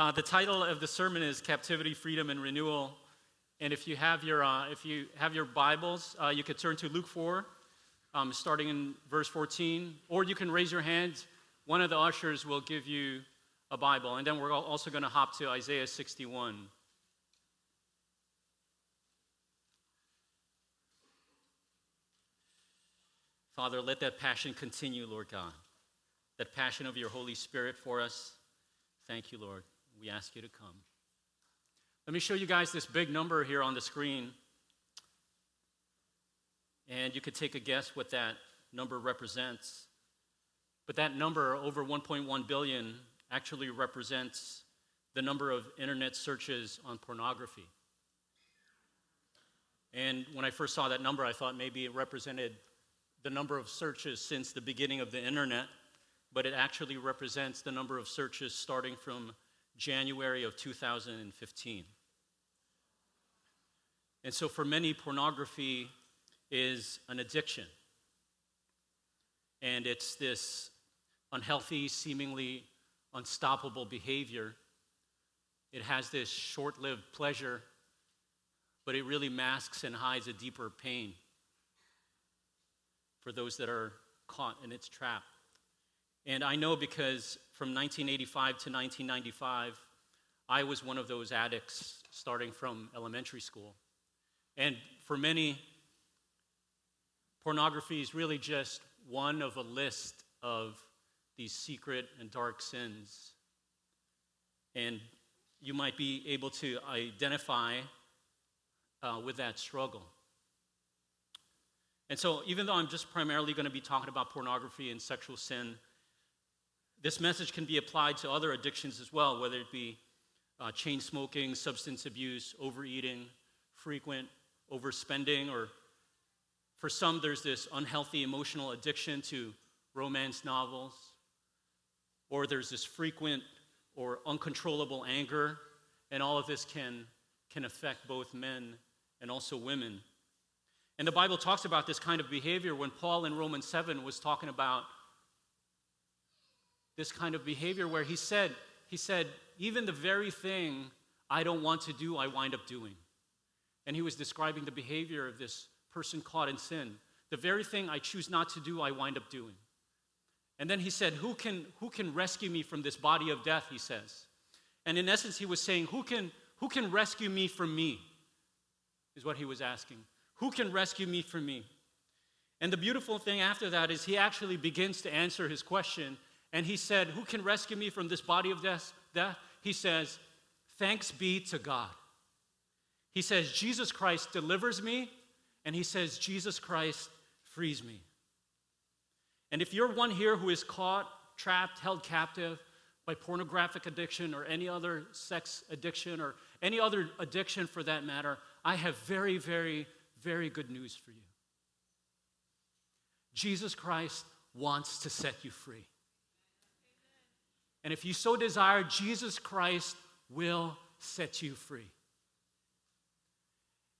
Uh, the title of the sermon is Captivity, Freedom, and Renewal. And if you have your, uh, if you have your Bibles, uh, you could turn to Luke 4, um, starting in verse 14, or you can raise your hand. One of the ushers will give you a Bible. And then we're also going to hop to Isaiah 61. Father, let that passion continue, Lord God. That passion of your Holy Spirit for us. Thank you, Lord. We ask you to come. Let me show you guys this big number here on the screen. And you could take a guess what that number represents. But that number, over 1.1 billion, actually represents the number of internet searches on pornography. And when I first saw that number, I thought maybe it represented the number of searches since the beginning of the internet, but it actually represents the number of searches starting from January of 2015. And so, for many, pornography is an addiction. And it's this unhealthy, seemingly unstoppable behavior. It has this short lived pleasure, but it really masks and hides a deeper pain for those that are caught in its trap. And I know because from 1985 to 1995, I was one of those addicts starting from elementary school. And for many, pornography is really just one of a list of these secret and dark sins. And you might be able to identify uh, with that struggle. And so, even though I'm just primarily going to be talking about pornography and sexual sin, this message can be applied to other addictions as well, whether it be uh, chain smoking, substance abuse, overeating, frequent overspending, or for some, there's this unhealthy emotional addiction to romance novels, or there's this frequent or uncontrollable anger, and all of this can, can affect both men and also women. And the Bible talks about this kind of behavior when Paul in Romans 7 was talking about this kind of behavior where he said, he said, even the very thing I don't want to do, I wind up doing. And he was describing the behavior of this person caught in sin. The very thing I choose not to do, I wind up doing. And then he said, Who can, who can rescue me from this body of death? He says. And in essence, he was saying, Who can, who can rescue me from me? Is what he was asking. Who can rescue me from me? And the beautiful thing after that is he actually begins to answer his question. And he said, Who can rescue me from this body of death? He says, Thanks be to God. He says, Jesus Christ delivers me, and he says, Jesus Christ frees me. And if you're one here who is caught, trapped, held captive by pornographic addiction or any other sex addiction or any other addiction for that matter, I have very, very very good news for you. Jesus Christ wants to set you free. And if you so desire, Jesus Christ will set you free.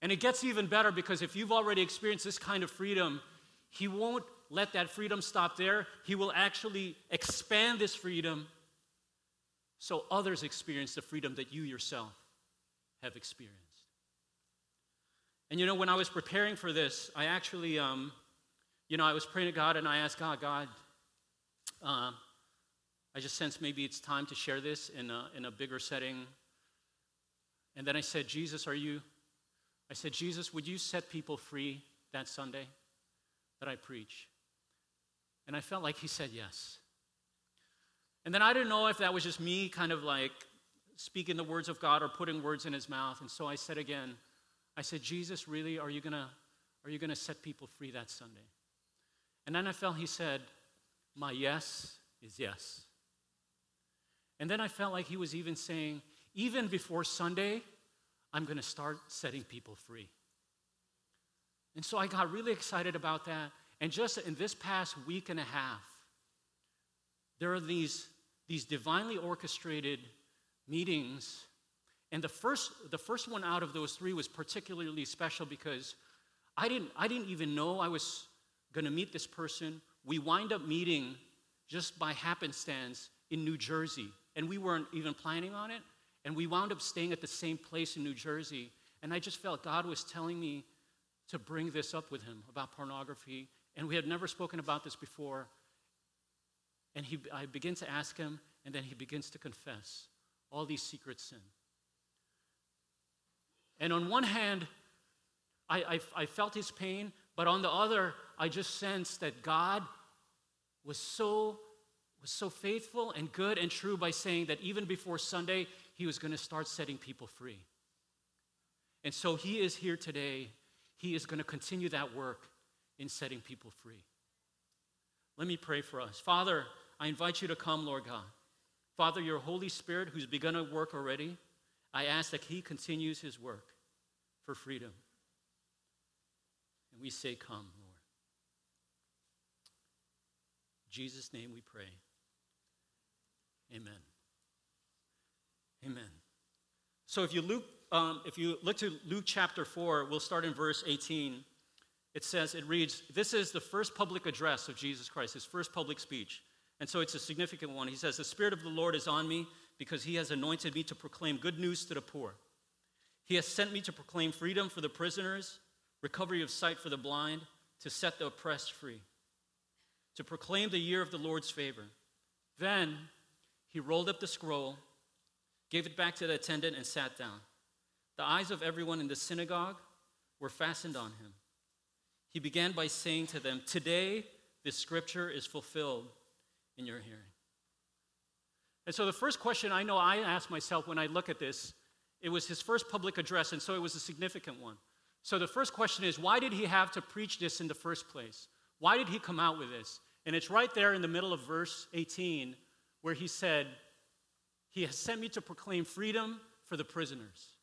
And it gets even better because if you've already experienced this kind of freedom, He won't let that freedom stop there. He will actually expand this freedom so others experience the freedom that you yourself have experienced. And you know, when I was preparing for this, I actually, um, you know, I was praying to God and I asked God, God, uh, I just sense maybe it's time to share this in a, in a bigger setting. And then I said, Jesus, are you, I said, Jesus, would you set people free that Sunday that I preach? And I felt like he said yes. And then I didn't know if that was just me kind of like speaking the words of God or putting words in his mouth. And so I said again, I said, Jesus, really, are you gonna, are you gonna set people free that Sunday? And then I felt he said, My yes is yes. And then I felt like he was even saying, even before Sunday, I'm gonna start setting people free. And so I got really excited about that. And just in this past week and a half, there are these, these divinely orchestrated meetings and the first, the first one out of those three was particularly special because I didn't, I didn't even know I was going to meet this person. We wind up meeting just by happenstance in New Jersey. And we weren't even planning on it. And we wound up staying at the same place in New Jersey. And I just felt God was telling me to bring this up with him about pornography. And we had never spoken about this before. And he, I begin to ask him, and then he begins to confess all these secret sin. And on one hand, I, I, I felt his pain, but on the other, I just sensed that God was so, was so faithful and good and true by saying that even before Sunday, he was going to start setting people free. And so he is here today. He is going to continue that work in setting people free. Let me pray for us. Father, I invite you to come, Lord God. Father, your Holy Spirit, who's begun a work already, I ask that he continues his work for freedom. And we say, Come, Lord. In Jesus' name we pray. Amen. Amen. So if you Luke, um, if you look to Luke chapter 4, we'll start in verse 18. It says, it reads, This is the first public address of Jesus Christ, his first public speech. And so it's a significant one. He says, The Spirit of the Lord is on me because he has anointed me to proclaim good news to the poor. He has sent me to proclaim freedom for the prisoners, recovery of sight for the blind, to set the oppressed free, to proclaim the year of the Lord's favor. Then he rolled up the scroll, gave it back to the attendant, and sat down. The eyes of everyone in the synagogue were fastened on him. He began by saying to them, Today this scripture is fulfilled in your hearing. And so the first question I know I ask myself when I look at this, it was his first public address, and so it was a significant one. So the first question is why did he have to preach this in the first place? Why did he come out with this? And it's right there in the middle of verse 18 where he said, He has sent me to proclaim freedom for the prisoners.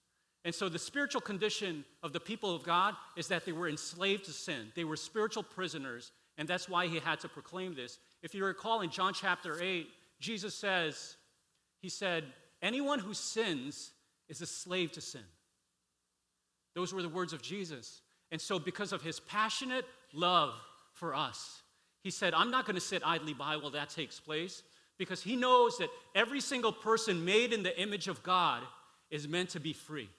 And so the spiritual condition of the people of God is that they were enslaved to sin. They were spiritual prisoners, and that's why he had to proclaim this. If you recall in John chapter 8, Jesus says, He said, Anyone who sins is a slave to sin. Those were the words of Jesus. And so, because of his passionate love for us, he said, I'm not going to sit idly by while that takes place because he knows that every single person made in the image of God is meant to be free.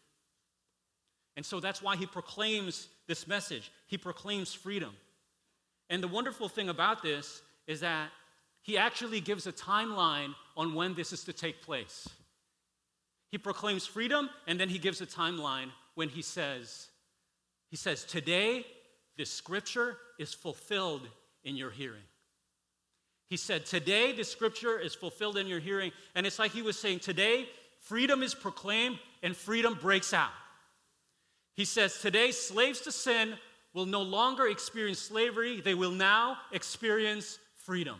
And so that's why he proclaims this message. He proclaims freedom. And the wonderful thing about this is that he actually gives a timeline on when this is to take place. He proclaims freedom and then he gives a timeline when he says, he says, Today, this scripture is fulfilled in your hearing. He said, Today, the scripture is fulfilled in your hearing. And it's like he was saying, Today, freedom is proclaimed and freedom breaks out. He says, Today, slaves to sin will no longer experience slavery, they will now experience freedom.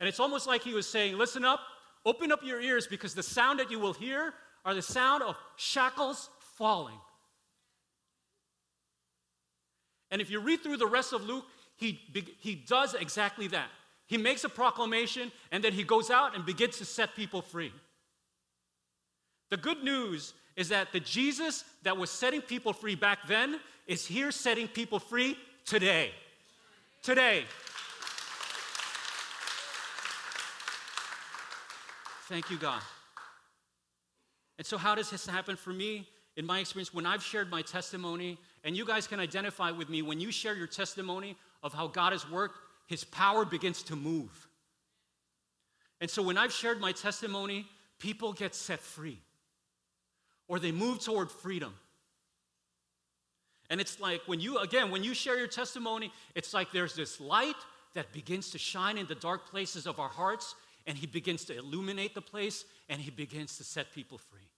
And it's almost like he was saying, Listen up, open up your ears because the sound that you will hear are the sound of shackles falling. And if you read through the rest of Luke, he, he does exactly that. He makes a proclamation and then he goes out and begins to set people free. The good news is that the Jesus that was setting people free back then is here setting people free today. Today. Thank you, God. And so, how does this happen for me? in my experience, when I've shared my testimony, and you guys can identify with me, when you share your testimony of how God has worked, His power begins to move. And so when I've shared my testimony, people get set free or they move toward freedom. And it's like when you, again, when you share your testimony, it's like there's this light that begins to shine in the dark places of our hearts, and He begins to illuminate the place, and He begins to set people free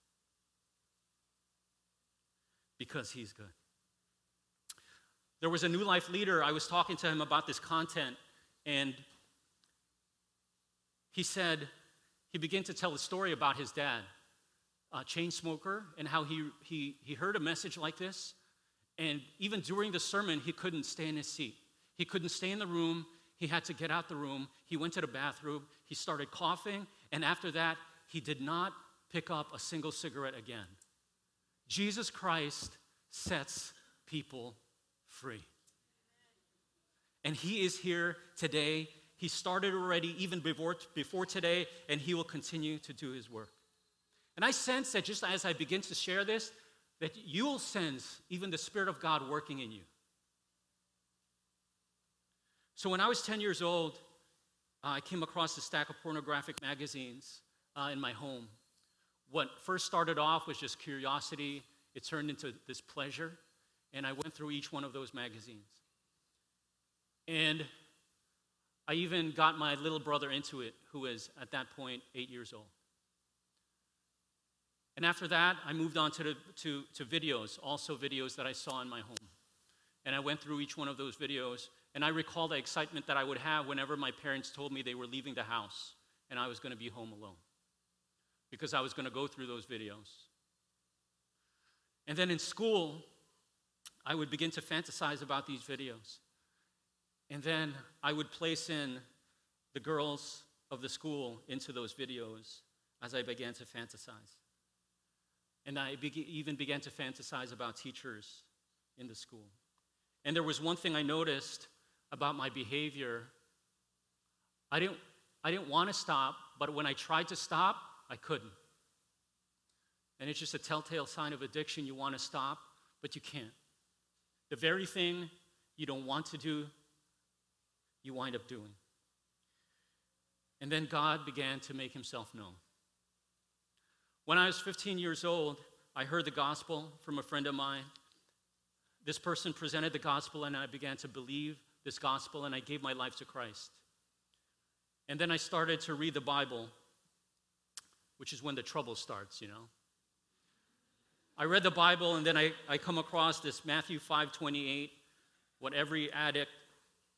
because he's good. There was a New Life leader, I was talking to him about this content, and he said, he began to tell a story about his dad, a chain smoker, and how he, he, he heard a message like this, and even during the sermon, he couldn't stay in his seat. He couldn't stay in the room. He had to get out the room. He went to the bathroom. He started coughing, and after that, he did not pick up a single cigarette again. Jesus Christ sets people free. And He is here today. He started already even before, before today, and He will continue to do His work. And I sense that just as I begin to share this, that you'll sense even the Spirit of God working in you. So when I was 10 years old, uh, I came across a stack of pornographic magazines uh, in my home. What first started off was just curiosity, it turned into this pleasure, and I went through each one of those magazines. And I even got my little brother into it, who was at that point eight years old. And after that, I moved on to, the, to, to videos, also videos that I saw in my home. And I went through each one of those videos, and I recall the excitement that I would have whenever my parents told me they were leaving the house and I was going to be home alone because I was going to go through those videos. And then in school, I would begin to fantasize about these videos. And then I would place in the girls of the school into those videos as I began to fantasize. And I be- even began to fantasize about teachers in the school. And there was one thing I noticed about my behavior. I didn't, I didn't want to stop, but when I tried to stop, I couldn't. And it's just a telltale sign of addiction. You want to stop, but you can't. The very thing you don't want to do, you wind up doing. And then God began to make himself known. When I was 15 years old, I heard the gospel from a friend of mine. This person presented the gospel, and I began to believe this gospel, and I gave my life to Christ. And then I started to read the Bible, which is when the trouble starts, you know. I read the Bible, and then I, I come across this Matthew 5 28, what every addict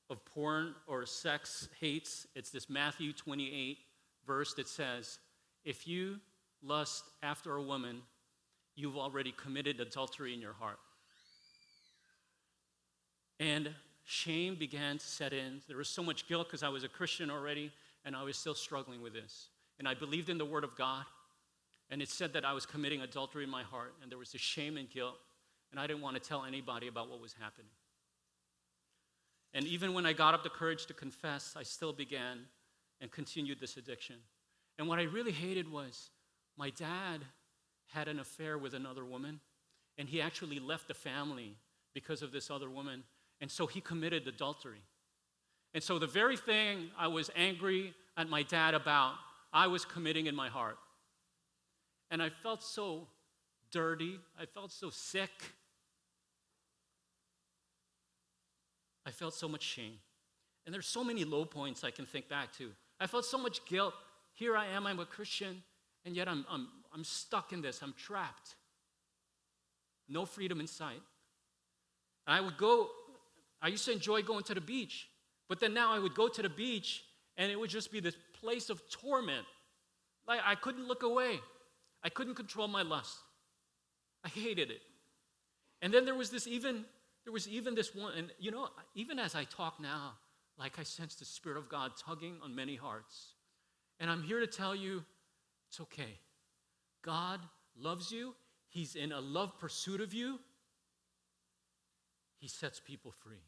of porn or sex hates. It's this Matthew 28 verse that says, If you lust after a woman, you've already committed adultery in your heart. And shame began to set in. There was so much guilt because I was a Christian already, and I was still struggling with this. And I believed in the Word of God, and it said that I was committing adultery in my heart, and there was this shame and guilt, and I didn't want to tell anybody about what was happening. And even when I got up the courage to confess, I still began and continued this addiction. And what I really hated was my dad had an affair with another woman, and he actually left the family because of this other woman. And so he committed adultery. And so the very thing I was angry at my dad about, I was committing in my heart. And I felt so dirty. I felt so sick. I felt so much shame. And there's so many low points I can think back to. I felt so much guilt. Here I am, I'm a Christian, and yet I'm, I'm, I'm stuck in this. I'm trapped. No freedom in sight. I would go, I used to enjoy going to the beach, but then now I would go to the beach and it would just be this place of torment. Like I couldn't look away. I couldn't control my lust. I hated it. And then there was this even there was even this one and you know even as I talk now like I sense the spirit of God tugging on many hearts. And I'm here to tell you it's okay. God loves you. He's in a love pursuit of you. He sets people free.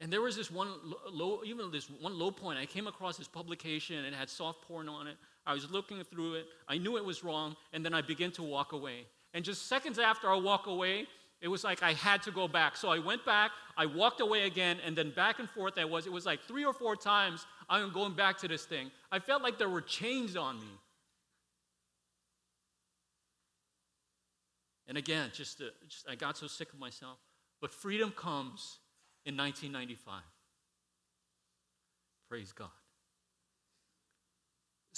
And there was this one low, even this one low point. I came across this publication and it had soft porn on it. I was looking through it. I knew it was wrong, and then I began to walk away. And just seconds after I walk away, it was like I had to go back. So I went back, I walked away again, and then back and forth I was. It was like three or four times I'm going back to this thing. I felt like there were chains on me. And again, just, to, just I got so sick of myself. But freedom comes in 1995. Praise God.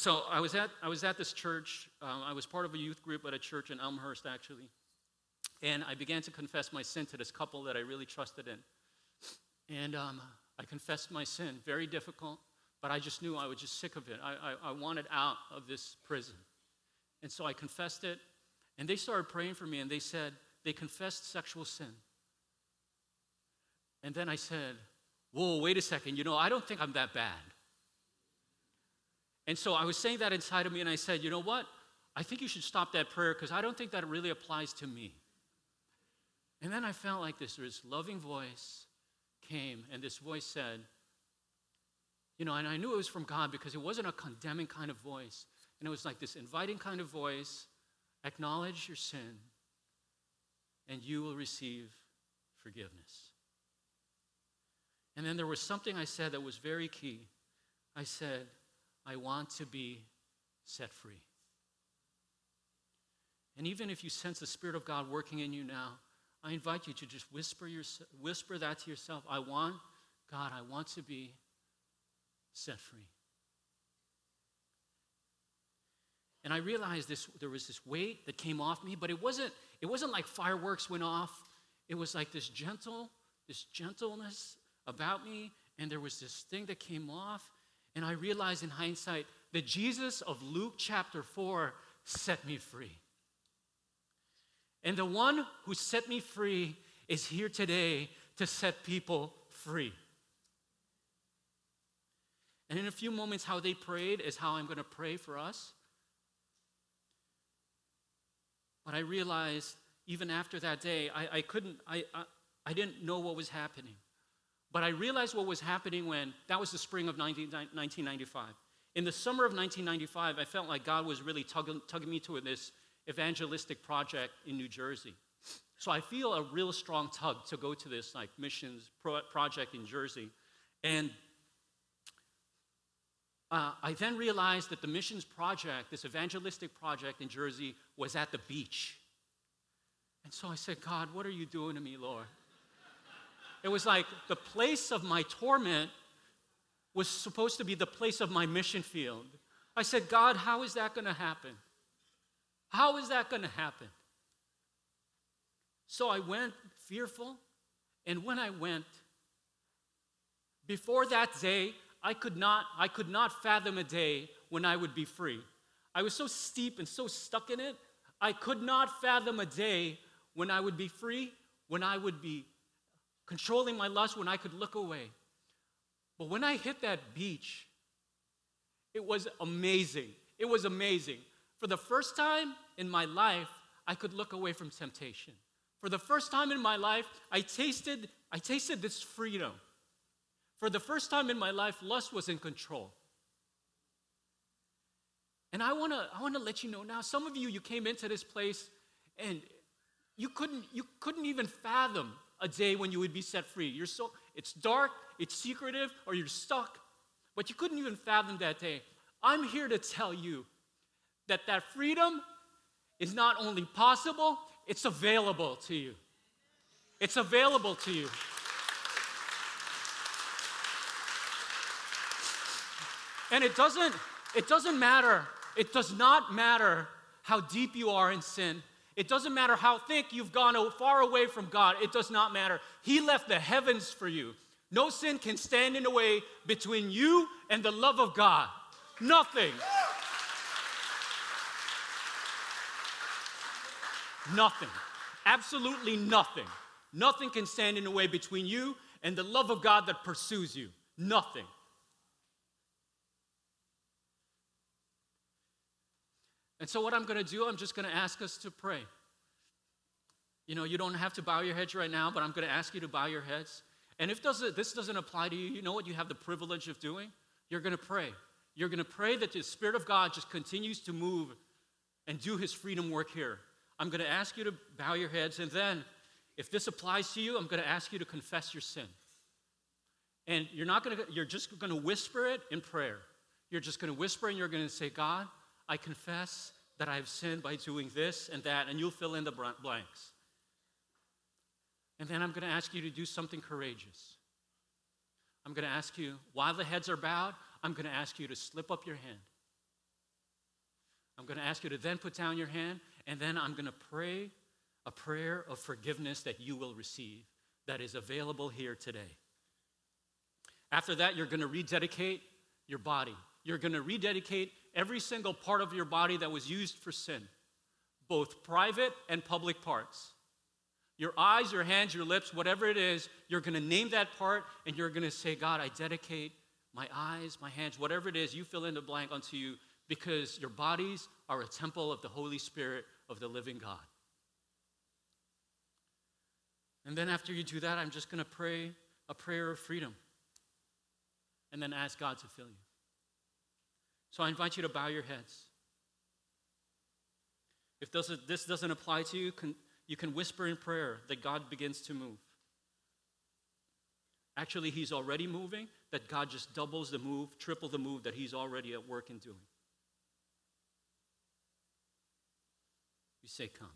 So I was at, I was at this church. Um, I was part of a youth group at a church in Elmhurst, actually. And I began to confess my sin to this couple that I really trusted in. And um, I confessed my sin. Very difficult, but I just knew I was just sick of it. I, I, I wanted out of this prison. And so I confessed it. And they started praying for me, and they said, they confessed sexual sin. And then I said, Whoa, wait a second. You know, I don't think I'm that bad. And so I was saying that inside of me, and I said, You know what? I think you should stop that prayer because I don't think that really applies to me. And then I felt like this, this loving voice came, and this voice said, You know, and I knew it was from God because it wasn't a condemning kind of voice. And it was like this inviting kind of voice acknowledge your sin, and you will receive forgiveness. And then there was something I said that was very key. I said, I want to be set free. And even if you sense the Spirit of God working in you now, I invite you to just whisper, your, whisper that to yourself. I want, God, I want to be set free. And I realized this, there was this weight that came off me, but it wasn't, it wasn't like fireworks went off. It was like this gentle, this gentleness about me, and there was this thing that came off. And I realized in hindsight that Jesus of Luke chapter 4 set me free. And the one who set me free is here today to set people free. And in a few moments, how they prayed is how I'm going to pray for us. But I realized even after that day, I, I couldn't, I, I, I didn't know what was happening. But I realized what was happening when that was the spring of 19, 1995. In the summer of 1995, I felt like God was really tugging, tugging me to this evangelistic project in New Jersey. So I feel a real strong tug to go to this like missions pro- project in Jersey. And uh, I then realized that the missions project, this evangelistic project in Jersey, was at the beach. And so I said, God, what are you doing to me, Lord? It was like the place of my torment was supposed to be the place of my mission field. I said, God, how is that going to happen? How is that going to happen? So I went fearful, and when I went, before that day, I could not, I could not fathom a day when I would be free. I was so steep and so stuck in it, I could not fathom a day when I would be free, when I would be controlling my lust, when I could look away. But when I hit that beach, it was amazing. It was amazing. For the first time in my life, I could look away from temptation. For the first time in my life, I tasted, I tasted this freedom. For the first time in my life, lust was in control. And I wanna, I wanna let you know now, some of you, you came into this place and you couldn't, you couldn't even fathom a day when you would be set free. You're so, it's dark, it's secretive, or you're stuck, but you couldn't even fathom that day. I'm here to tell you that that freedom is not only possible, it's available to you. It's available to you. And it doesn't it doesn't matter. It does not matter how deep you are in sin. It doesn't matter how thick you've gone far away from God. It does not matter. He left the heavens for you. No sin can stand in the way between you and the love of God. Nothing. Nothing. Absolutely nothing. Nothing can stand in the way between you and the love of God that pursues you. Nothing. And so, what I'm going to do, I'm just going to ask us to pray. You know, you don't have to bow your heads right now, but I'm going to ask you to bow your heads. And if this doesn't apply to you, you know what you have the privilege of doing? You're going to pray. You're going to pray that the Spirit of God just continues to move and do His freedom work here. I'm going to ask you to bow your heads, and then, if this applies to you, I'm going to ask you to confess your sin. And you're not going to, you're just going to whisper it in prayer. You're just going to whisper and you're going to say, God, I confess that I've sinned by doing this and that, and you'll fill in the blanks. And then I'm going to ask you to do something courageous. I'm going to ask you, while the heads are bowed, I'm going to ask you to slip up your hand. I'm going to ask you to then put down your hand and then I'm going to pray a prayer of forgiveness that you will receive that is available here today. After that, you're going to rededicate your body. You're going to rededicate every single part of your body that was used for sin, both private and public parts. Your eyes, your hands, your lips, whatever it is, you're going to name that part and you're going to say, God, I dedicate my eyes, my hands, whatever it is, you fill in the blank unto you because your bodies are a temple of the Holy Spirit of the living God. And then after you do that, I'm just going to pray a prayer of freedom. and then ask God to fill you. So I invite you to bow your heads. If this doesn't apply to you, you can whisper in prayer that God begins to move. Actually, He's already moving, that God just doubles the move, triple the move that He's already at work in doing. You say, Come.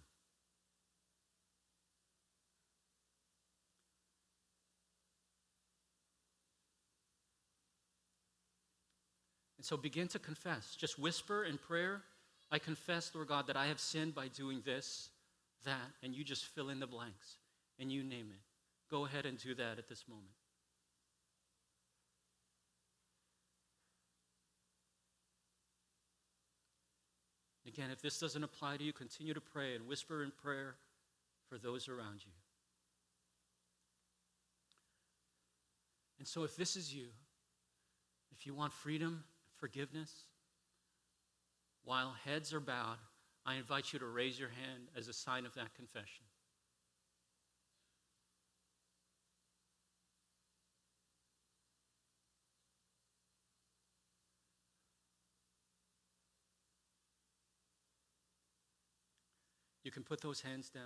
So begin to confess. Just whisper in prayer, I confess, Lord God, that I have sinned by doing this, that, and you just fill in the blanks and you name it. Go ahead and do that at this moment. Again, if this doesn't apply to you, continue to pray and whisper in prayer for those around you. And so, if this is you, if you want freedom, forgiveness, while heads are bowed, I invite you to raise your hand as a sign of that confession. You can put those hands down.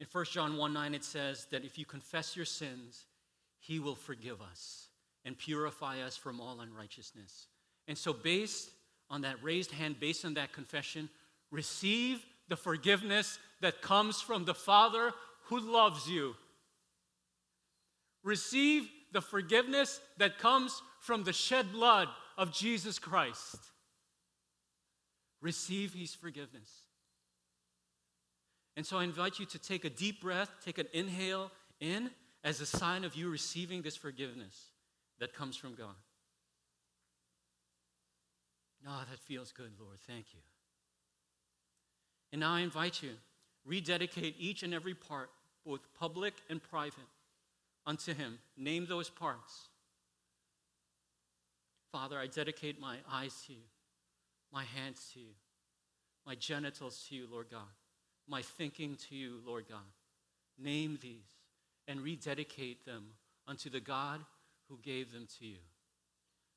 In 1 John 1 9, it says that if you confess your sins, he will forgive us and purify us from all unrighteousness. And so, based on that raised hand, based on that confession, receive the forgiveness that comes from the Father who loves you. Receive the forgiveness that comes from the shed blood of Jesus Christ. Receive His forgiveness. And so I invite you to take a deep breath, take an inhale in as a sign of you receiving this forgiveness that comes from God. Oh, that feels good, Lord. Thank you. And now I invite you, rededicate each and every part, both public and private, unto Him. Name those parts. Father, I dedicate my eyes to you, my hands to you, my genitals to you, Lord God, my thinking to you, Lord God. Name these and rededicate them unto the God who gave them to you.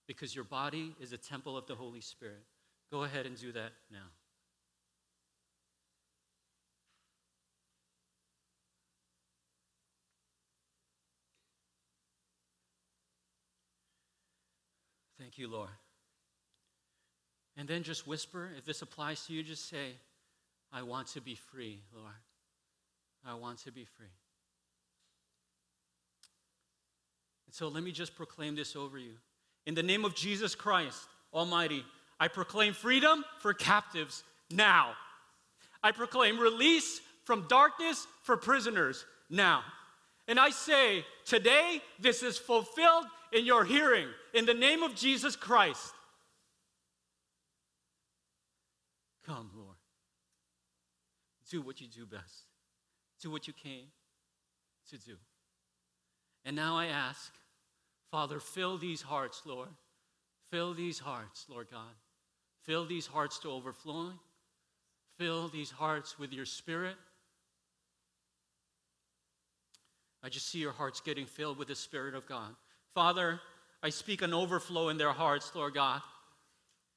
Because your body is a temple of the Holy Spirit. Go ahead and do that now. Thank you, Lord. And then just whisper, if this applies to you, just say, I want to be free, Lord. I want to be free. And so let me just proclaim this over you. In the name of Jesus Christ Almighty, I proclaim freedom for captives now. I proclaim release from darkness for prisoners now. And I say, today, this is fulfilled in your hearing in the name of Jesus Christ. Come, Lord. Do what you do best. Do what you came to do. And now I ask, Father, fill these hearts, Lord. Fill these hearts, Lord God. Fill these hearts to overflowing. Fill these hearts with your spirit. I just see your hearts getting filled with the Spirit of God. Father, I speak an overflow in their hearts, Lord God.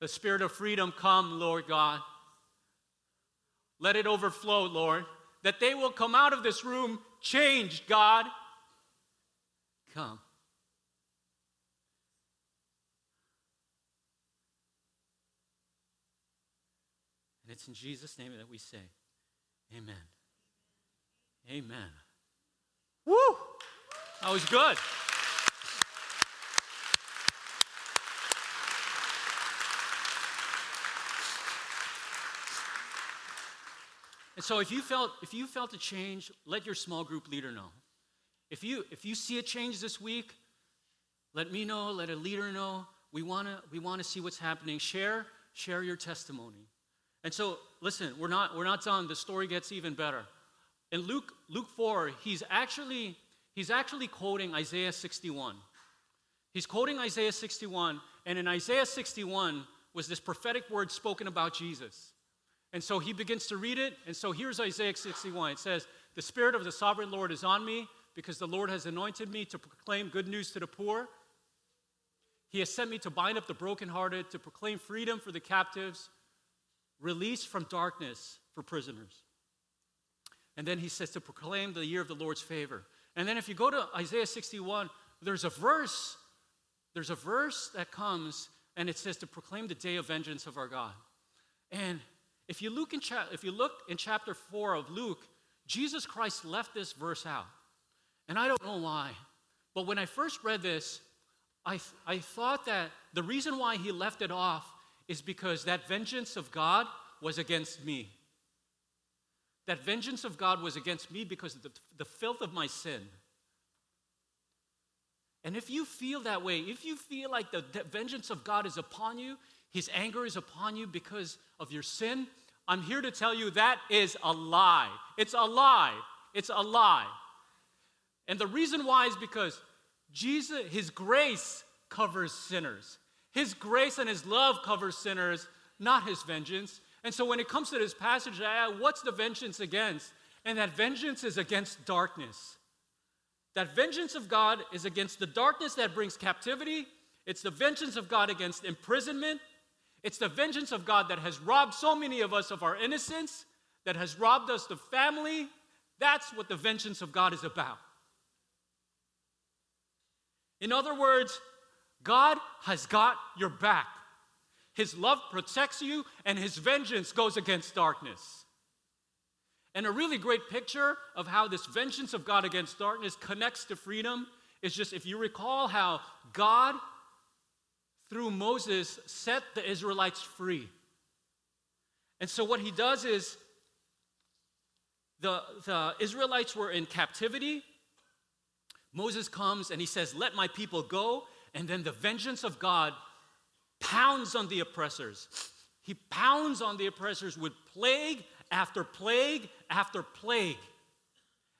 The Spirit of freedom come, Lord God. Let it overflow, Lord, that they will come out of this room changed, God. Come. It's in Jesus' name that we say, Amen. Amen. Woo! That was good. And so if you felt if you felt a change, let your small group leader know. If you, if you see a change this week, let me know, let a leader know. We want to we wanna see what's happening. Share, share your testimony. And so, listen, we're not, we're not done. The story gets even better. In Luke, Luke 4, he's actually, he's actually quoting Isaiah 61. He's quoting Isaiah 61, and in Isaiah 61 was this prophetic word spoken about Jesus. And so he begins to read it, and so here's Isaiah 61. It says, The Spirit of the sovereign Lord is on me because the Lord has anointed me to proclaim good news to the poor. He has sent me to bind up the brokenhearted, to proclaim freedom for the captives, release from darkness for prisoners. And then he says to proclaim the year of the Lord's favor. And then if you go to Isaiah 61, there's a verse, there's a verse that comes and it says to proclaim the day of vengeance of our God. And if you look in, cha- if you look in chapter 4 of Luke, Jesus Christ left this verse out. And I don't know why. But when I first read this, I, th- I thought that the reason why he left it off is because that vengeance of God was against me. That vengeance of God was against me because of the, the filth of my sin. And if you feel that way, if you feel like the, the vengeance of God is upon you, his anger is upon you because of your sin, I'm here to tell you that is a lie. It's a lie. It's a lie. And the reason why is because Jesus, his grace covers sinners. His grace and his love covers sinners, not his vengeance. And so when it comes to this passage, what's the vengeance against? And that vengeance is against darkness. That vengeance of God is against the darkness that brings captivity. It's the vengeance of God against imprisonment. It's the vengeance of God that has robbed so many of us of our innocence, that has robbed us of family. That's what the vengeance of God is about. In other words, God has got your back. His love protects you, and His vengeance goes against darkness. And a really great picture of how this vengeance of God against darkness connects to freedom is just if you recall how God, through Moses, set the Israelites free. And so what he does is the, the Israelites were in captivity. Moses comes and he says, Let my people go. And then the vengeance of God pounds on the oppressors. He pounds on the oppressors with plague after plague after plague.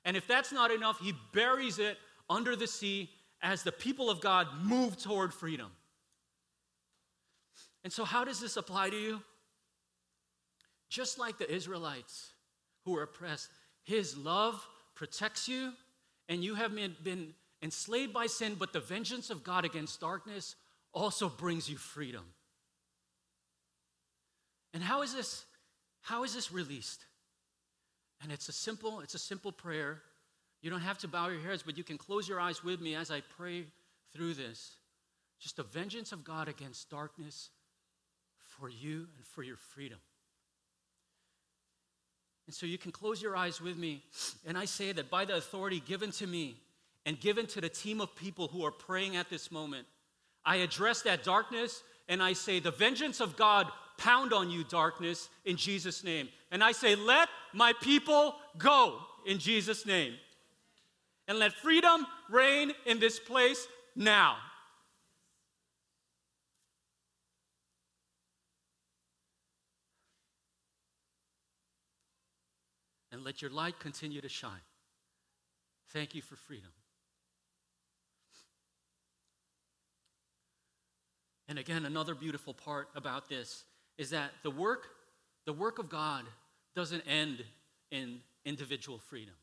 And if that's not enough, he buries it under the sea as the people of God move toward freedom. And so, how does this apply to you? Just like the Israelites who were oppressed, his love protects you, and you have been enslaved by sin, but the vengeance of God against darkness also brings you freedom. And how is this how is this released? And it's a simple, it's a simple prayer. You don't have to bow your heads, but you can close your eyes with me as I pray through this. Just the vengeance of God against darkness for you and for your freedom. And so you can close your eyes with me, and I say that by the authority given to me and given to the team of people who are praying at this moment, I address that darkness and I say, The vengeance of God pound on you, darkness, in Jesus' name. And I say, Let my people go in Jesus' name. And let freedom reign in this place now. And let your light continue to shine. Thank you for freedom. And again, another beautiful part about this is that the work, the work of God doesn't end in individual freedom.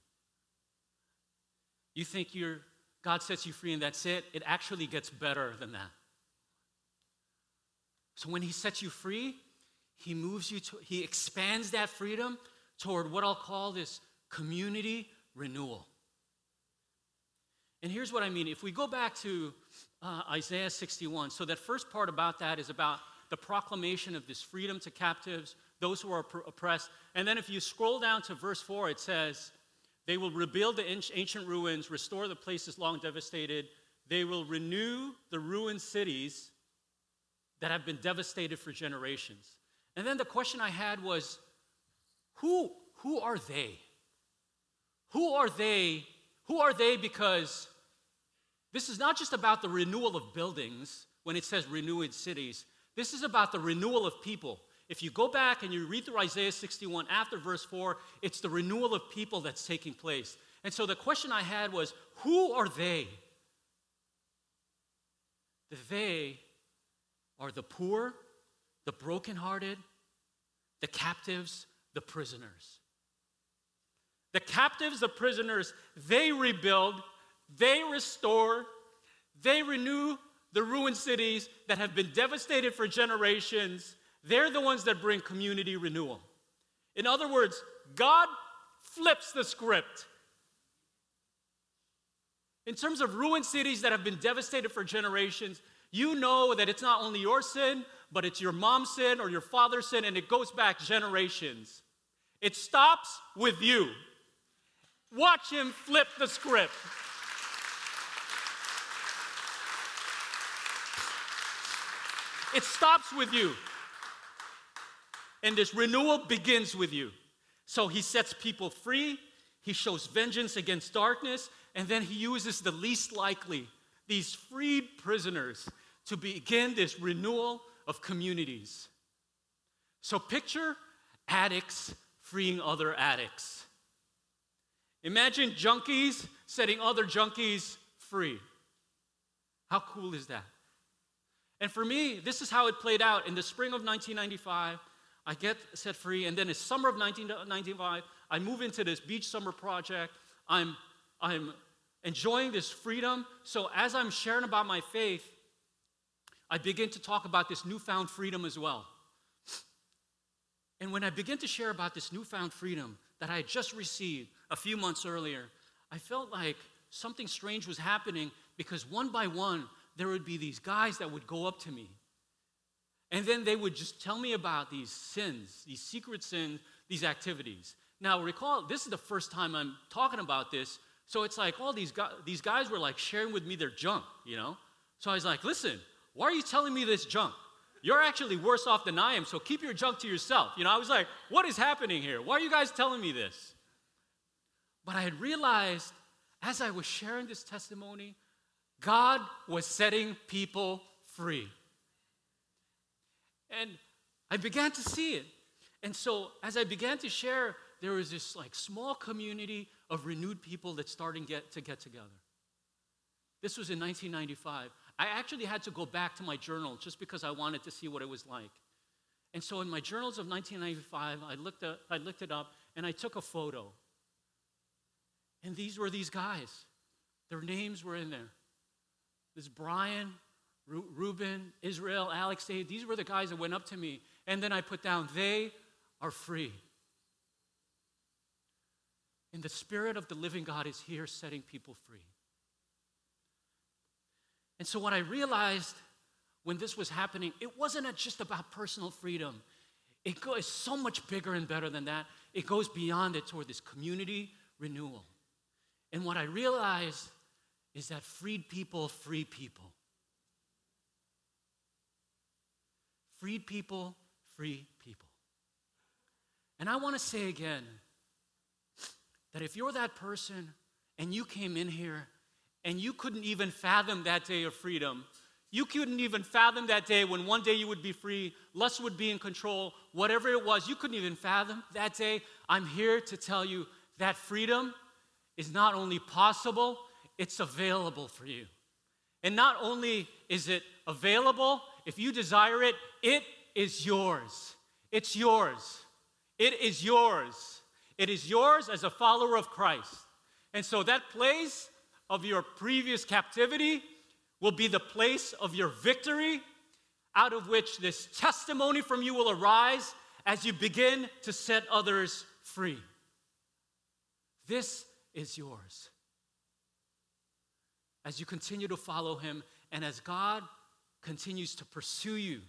You think you're, God sets you free and that's it? It actually gets better than that. So when He sets you free, He moves you to, He expands that freedom toward what I'll call this community renewal. And here's what I mean. If we go back to uh, Isaiah 61, so that first part about that is about the proclamation of this freedom to captives, those who are oppressed. And then if you scroll down to verse 4, it says, They will rebuild the ancient ruins, restore the places long devastated. They will renew the ruined cities that have been devastated for generations. And then the question I had was, who, who are they? Who are they? Who are they? Because this is not just about the renewal of buildings when it says renewed cities. This is about the renewal of people. If you go back and you read through Isaiah 61 after verse 4, it's the renewal of people that's taking place. And so the question I had was who are they? The they are the poor, the brokenhearted, the captives, the prisoners. The captives, the prisoners, they rebuild, they restore, they renew the ruined cities that have been devastated for generations. They're the ones that bring community renewal. In other words, God flips the script. In terms of ruined cities that have been devastated for generations, you know that it's not only your sin, but it's your mom's sin or your father's sin, and it goes back generations. It stops with you. Watch him flip the script. It stops with you. And this renewal begins with you. So he sets people free, he shows vengeance against darkness, and then he uses the least likely, these freed prisoners, to begin this renewal of communities. So picture addicts freeing other addicts. Imagine junkies setting other junkies free. How cool is that? And for me, this is how it played out. In the spring of 1995, I get set free, and then in summer of 1995, I move into this beach summer project. I'm, I'm enjoying this freedom. So as I'm sharing about my faith, I begin to talk about this newfound freedom as well. And when I begin to share about this newfound freedom that I had just received a few months earlier, I felt like something strange was happening because one by one, there would be these guys that would go up to me. And then they would just tell me about these sins, these secret sins, these activities. Now, recall, this is the first time I'm talking about this. So it's like all these guys, these guys were like sharing with me their junk, you know? So I was like, listen, why are you telling me this junk? You're actually worse off than I am, so keep your junk to yourself. You know, I was like, what is happening here? Why are you guys telling me this? But I had realized as I was sharing this testimony, God was setting people free. And I began to see it. And so as I began to share, there was this like small community of renewed people that started get, to get together. This was in 1995. I actually had to go back to my journal just because I wanted to see what it was like. And so in my journals of 1995, I looked, at, I looked it up and I took a photo. And these were these guys. Their names were in there. This Brian, Ruben, Israel, Alex, these were the guys that went up to me. And then I put down, they are free. And the Spirit of the living God is here setting people free. And so, what I realized when this was happening, it wasn't just about personal freedom. It goes so much bigger and better than that. It goes beyond it toward this community renewal. And what I realized is that freed people free people. Freed people free people. And I want to say again that if you're that person and you came in here and you couldn't even fathom that day of freedom, you couldn't even fathom that day when one day you would be free, lust would be in control, whatever it was, you couldn't even fathom that day. I'm here to tell you that freedom is not only possible, it's available for you. And not only is it available, if you desire it, it is yours. It's yours. It is yours. It is yours as a follower of Christ. And so that place of your previous captivity will be the place of your victory, out of which this testimony from you will arise as you begin to set others free. This is yours. As you continue to follow him and as God continues to pursue you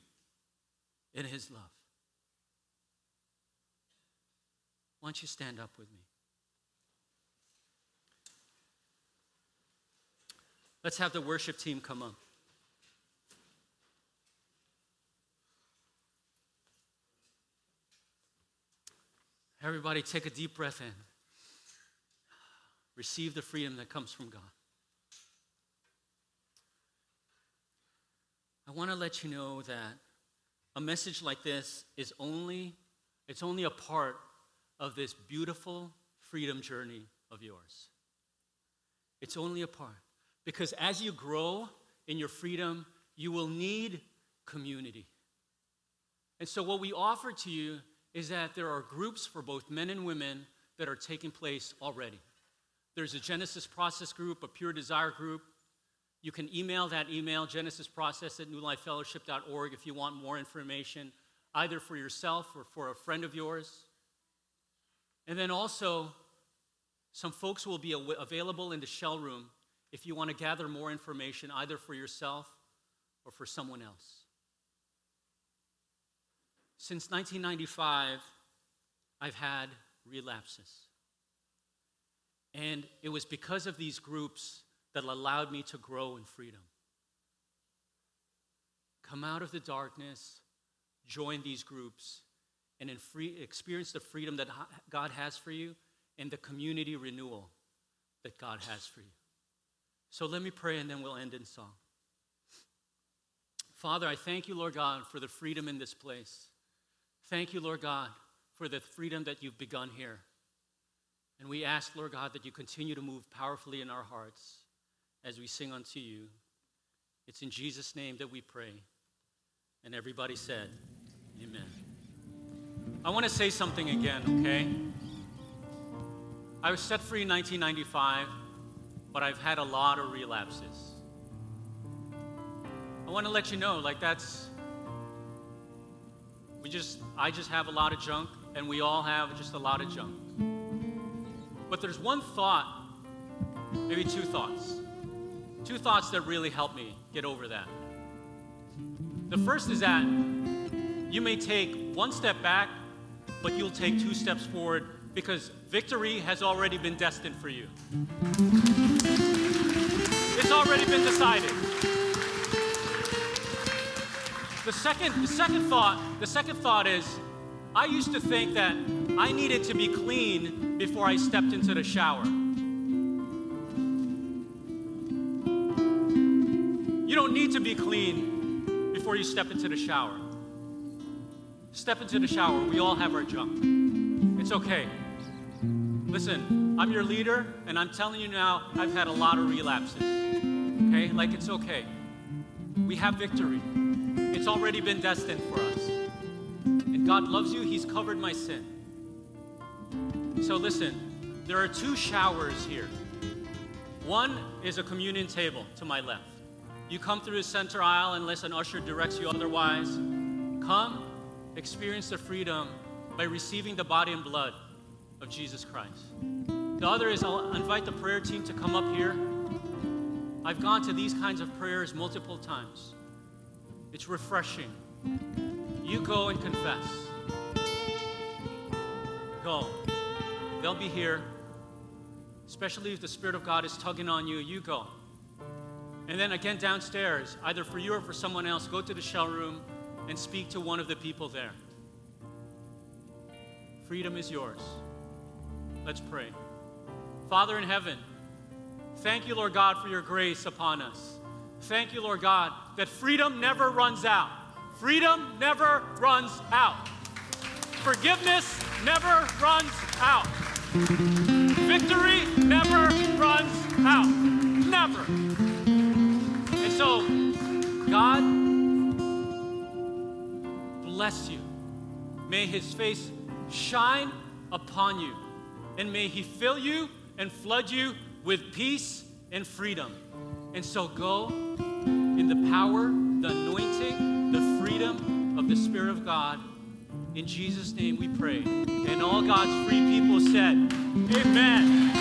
in his love. Why don't you stand up with me? Let's have the worship team come up. Everybody, take a deep breath in. Receive the freedom that comes from God. I want to let you know that a message like this is only it's only a part of this beautiful freedom journey of yours. It's only a part. Because as you grow in your freedom, you will need community. And so, what we offer to you is that there are groups for both men and women that are taking place already. There's a Genesis Process group, a Pure Desire group. You can email that email, genesisprocess at newlifefellowship.org, if you want more information, either for yourself or for a friend of yours. And then also, some folks will be available in the shell room if you want to gather more information, either for yourself or for someone else. Since 1995, I've had relapses. And it was because of these groups that allowed me to grow in freedom. Come out of the darkness, join these groups, and free, experience the freedom that God has for you and the community renewal that God has for you. So let me pray and then we'll end in song. Father, I thank you, Lord God, for the freedom in this place. Thank you, Lord God, for the freedom that you've begun here. And we ask, Lord God, that you continue to move powerfully in our hearts as we sing unto you. It's in Jesus' name that we pray. And everybody said, Amen. I want to say something again, okay? I was set free in 1995, but I've had a lot of relapses. I want to let you know, like, that's, we just, I just have a lot of junk, and we all have just a lot of junk. But there's one thought, maybe two thoughts, two thoughts that really helped me get over that. The first is that you may take one step back, but you'll take two steps forward because victory has already been destined for you. It's already been decided. The second, the second thought, the second thought is I used to think that I needed to be clean before I stepped into the shower. You don't need to be clean before you step into the shower. Step into the shower. We all have our junk. It's okay. Listen, I'm your leader, and I'm telling you now, I've had a lot of relapses. Okay? Like, it's okay. We have victory. It's already been destined for us. And God loves you, He's covered my sin. So, listen, there are two showers here. One is a communion table to my left. You come through the center aisle unless an usher directs you otherwise. Come, experience the freedom by receiving the body and blood of Jesus Christ. The other is I'll invite the prayer team to come up here. I've gone to these kinds of prayers multiple times. It's refreshing. You go and confess. Go. They'll be here. Especially if the Spirit of God is tugging on you, you go. And then again downstairs, either for you or for someone else, go to the shell room and speak to one of the people there. Freedom is yours. Let's pray. Father in heaven, thank you, Lord God, for your grace upon us. Thank you, Lord God, that freedom never runs out. Freedom never runs out. Forgiveness never runs out. Victory never runs out. Never. God, bless you. May his face shine upon you and may He fill you and flood you with peace and freedom. And so go in the power, the anointing, the freedom of the Spirit of God. In Jesus' name we pray. And all God's free people said, Amen.